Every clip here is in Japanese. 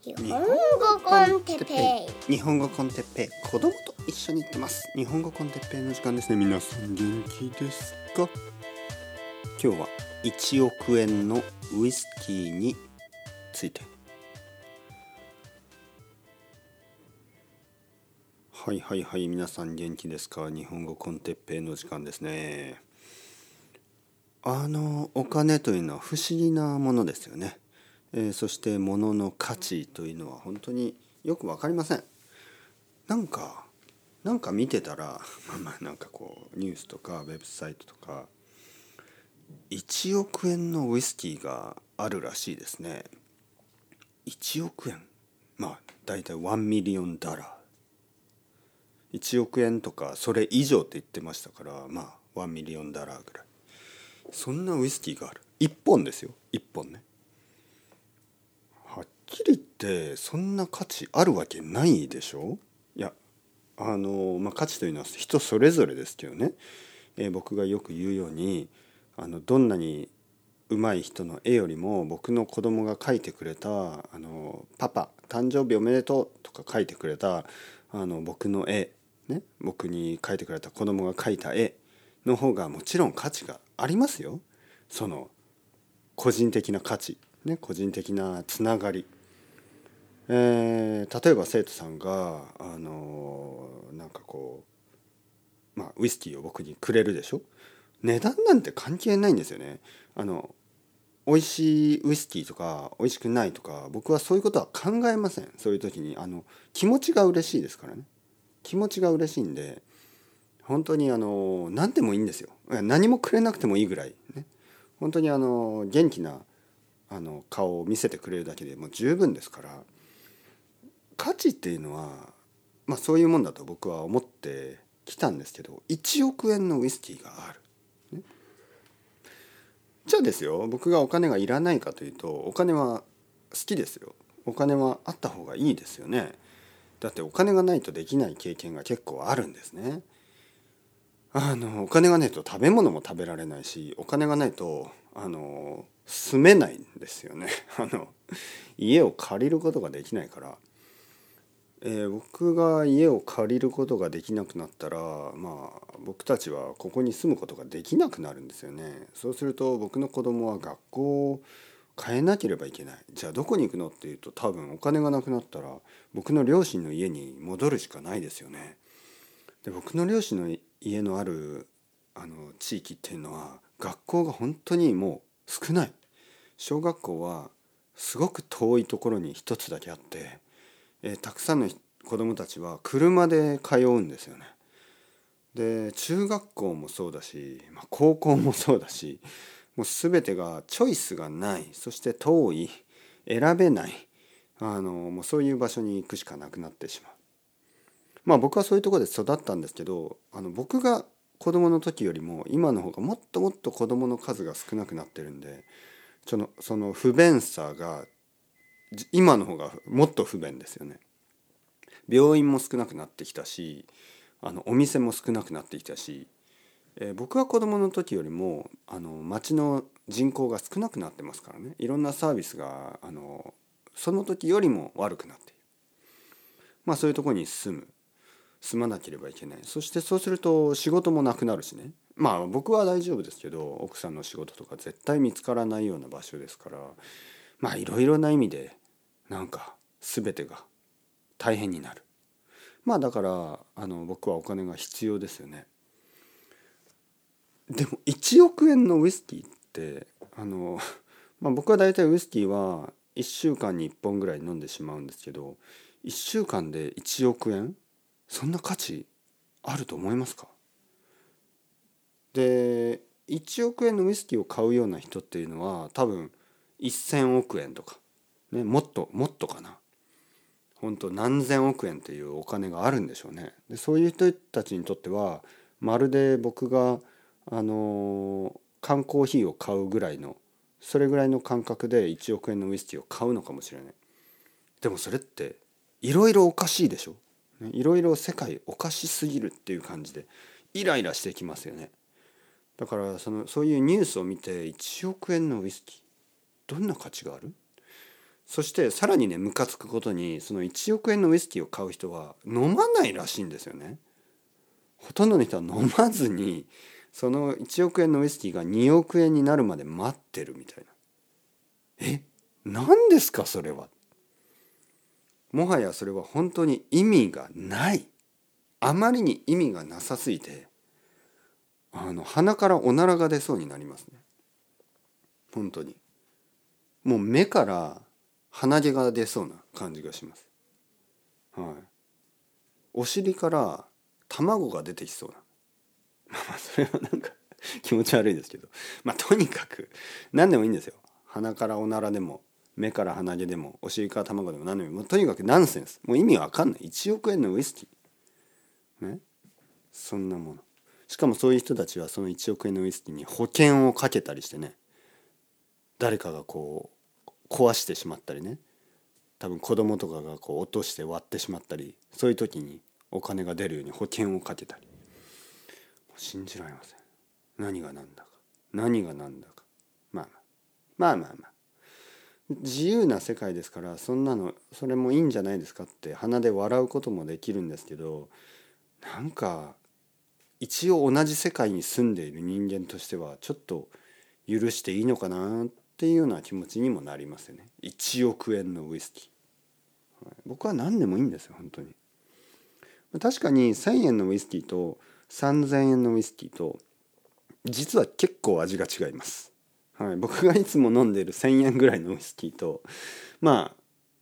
日本語コンテッペイ。日本語コンテッペイ。子供と一緒に行ってます。日本語コンテッペイの時間ですね。皆さん元気ですか？今日は1億円のウイスキーについて。はいはいはい。皆さん元気ですか？日本語コンテッペイの時間ですね。あのお金というのは不思議なものですよね。えー、そして物の価値というのは本当によく分かりません。なんかなんか見てたら まあまあなんかこうニュースとかウェブサイトとか1億円のウイスキーがあるらしいですね。1億円。まあ大体1 million dollar。1億円とかそれ以上って言ってましたからまあ1 million dollar ぐらい。そんなウイスキーがある。1本ですよ。1本ね。きり言ってそんな価値あるわけないでしょ？いやあの、まあ、価値というのは人それぞれですけどね、えー、僕がよく言うようにあのどんなに上手い人の絵よりも僕の子供が描いてくれた「あのパパ誕生日おめでとう」とか描いてくれたあの僕の絵、ね、僕に描いてくれた子供が描いた絵の方がもちろん価値がありますよ。その個人的な価値、ね、個人的なつながり。えー、例えば生徒さんがあのなんかこうまあウイスキーを僕にくれるでしょ？値段なんて関係ないんですよね。あの美味しいウイスキーとか美味しくないとか僕はそういうことは考えません。そういう時にあの気持ちが嬉しいですからね。気持ちが嬉しいんで本当にあの何でもいいんですよ。何もくれなくてもいいぐらいね。本当にあの元気なあの顔を見せてくれるだけでもう十分ですから。価値っていうのは、まあ、そういうもんだと僕は思ってきたんですけど1億円のウイスキーがある。ね、じゃあですよ僕がお金がいらないかというとお金は好きですよ。お金はあった方がいいですよね。だってお金がないとできない経験が結構あるんですね。あのお金がないと食べ物も食べられないしお金がないとあの住めないんですよね。あの家を借りることができないからえー、僕が家を借りることができなくなったらまあ僕たちはここに住むことができなくなるんですよね。そうすると僕の子供は学校を変えなければいけない。じゃあどこに行くのっていうと多分お金がなくなったら僕の両親の家に戻るしかないですよね。で僕の両親の家のあるあの地域っていうのは学校が本当にもう少ない。小学校はすごく遠いところに一つだけあってえー、たくさんの子どもたちは車で通うんですよね。で中学校もそうだし、まあ、高校もそうだしもう全てがチョイスがないそして遠い選べないあのもうそういう場所に行くしかなくなってしまう。まあ僕はそういうとこで育ったんですけどあの僕が子供の時よりも今の方がもっともっと子供の数が少なくなってるんでそのその不便さが今の方がもっと不便ですよね。病院も少なくなってきたしあのお店も少なくなってきたし、えー、僕は子どもの時よりもあの町の人口が少なくなってますからねいろんなサービスがあのその時よりも悪くなっている。まあそういうとこに住む住まなければいけないそしてそうすると仕事もなくなるしねまあ僕は大丈夫ですけど奥さんの仕事とか絶対見つからないような場所ですからまあいろいろな意味でなんか全てが大変になる。まあだからあの僕はお金が必要ですよね。でも1億円のウイスキーってあの、まあ、僕は大体ウイスキーは1週間に1本ぐらい飲んでしまうんですけど1週間で1億円？そんな価値あると思いますか？で1億円のウイスキーを買うような人っていうのは多分1,000億円とかね、もっともっとかな本当何千億円というお金があるんでしょうね。でそういう人たちにとってはまるで僕があの缶コーヒーを買うぐらいのそれぐらいの感覚で1億円のウイスキーを買うのかもしれない。でもそれっていろいろおかしいでしょ。いろいろ世界おかしすぎるっていう感じでイライラしてきますよね。だからそのそういうニュースを見て1億円のウイスキーどんな価値がある？そしてさらにねムカつくことにその1億円のウイスキーを買う人は飲まないらしいんですよね。ほとんどの人は飲まずにその1億円のウイスキーが2億円になるまで待ってるみたいな。え？何ですか？それは。もはやそれは本当に意味がないあまりに意味がなさすぎてあの鼻からおならが出そうになりますね本当にもう目から鼻毛が出そうな感じがします。はい。お尻から卵が出てきそうな。まあそれはなんか 気持ち悪いですけど。まあとにかく何でもいいんですよ。鼻からおならでも目から鼻毛でもお尻から卵でも何でももうとにかくナンセンス。もう意味わかんない。1億円のウイスキー。ね？そんなもの。しかもそういう人たちはその1億円のウイスキーに保険をかけたりしてね。誰かがこう壊してしまったりね。多分子供とかがこう落として割ってしまったりそういう時にお金が出るように保険をかけたり。信じられません。何が何だか。何が何だか。まあまあ。まあまあまあ。自由な世界ですからそんなのそれもいいんじゃないですかって鼻で笑うこともできるんですけどなんか一応同じ世界に住んでいる人間としてはちょっと許していいのかなっっていうような気持ちにもなりますよね。1億円のウイスキー。僕は何でもいいんですよ本当に。確かに1,000円のウイスキーと3,000円のウイスキーと実は結構味が違います。はい、僕がいつも飲んでる1,000円ぐらいのウイスキーとま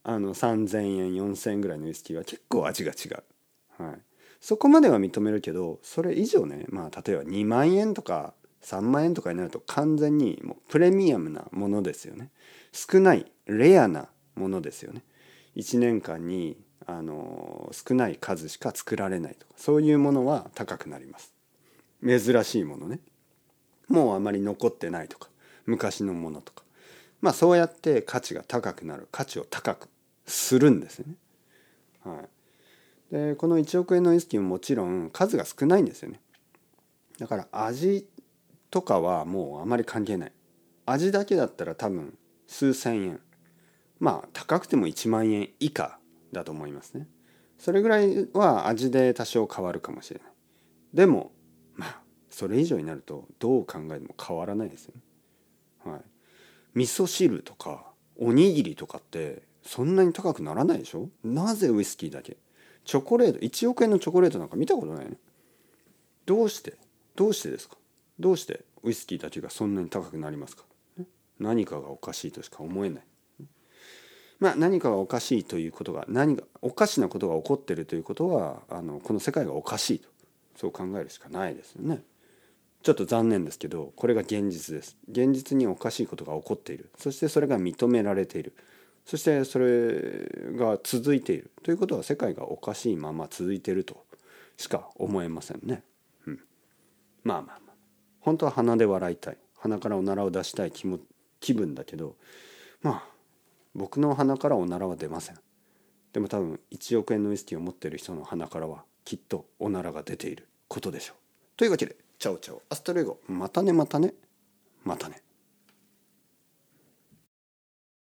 ああの3,000円4,000円ぐらいのウイスキーは結構味が違う、はい、そこまでは認めるけどそれ以上ねまあ例えば2万円とか3万円とかになると完全にもうプレミアムなものですよね。少ないレアなものですよね。1年間にあの少ない数しか作られないとかそういうものは高くなります。珍しいものね。もうあまり残ってないとか昔のものとか。まあそうやって価値が高くなる。価値を高くするんですよね。はい、でこの1億円のウイスキーももちろん数が少ないんですよね。だから味とかはもうあまり関係ない。味だけだったら多分数千円まあ高くても1万円以下だと思いますね。それぐらいは味で多少変わるかもしれない。でもまあそれ以上になるとどう考えても変わらないですよね。はい、味噌汁とかおにぎりとかってそんなに高くならないでしょ？なぜウイスキーだけ？チョコレート1億円のチョコレートなんか見たことないねどうして？どうしてですか？どうしてウイスキーだけがそんなに高くなりますか？何かがおかしいとしか思えない。まあ何かがおかしいということが何がおかしなことが起こっているということはあのこの世界がおかしいとそう考えるしかないですよね。ちょっと残念ですけどこれが現実です。現実におかしいことが起こっている。そしてそれが認められている。そしてそれが続いている。ということは世界がおかしいまま続いているとしか思えませんね。うん、まあまあ。本当は鼻で笑いたい鼻からおならを出したい気も気分だけどまあ僕の鼻からおならは出ません。でも多分1億円のウイスキーを持っている人の鼻からはきっとおならが出ていることでしょう。というわけで ciao ciao hasta luego またねまたねまたね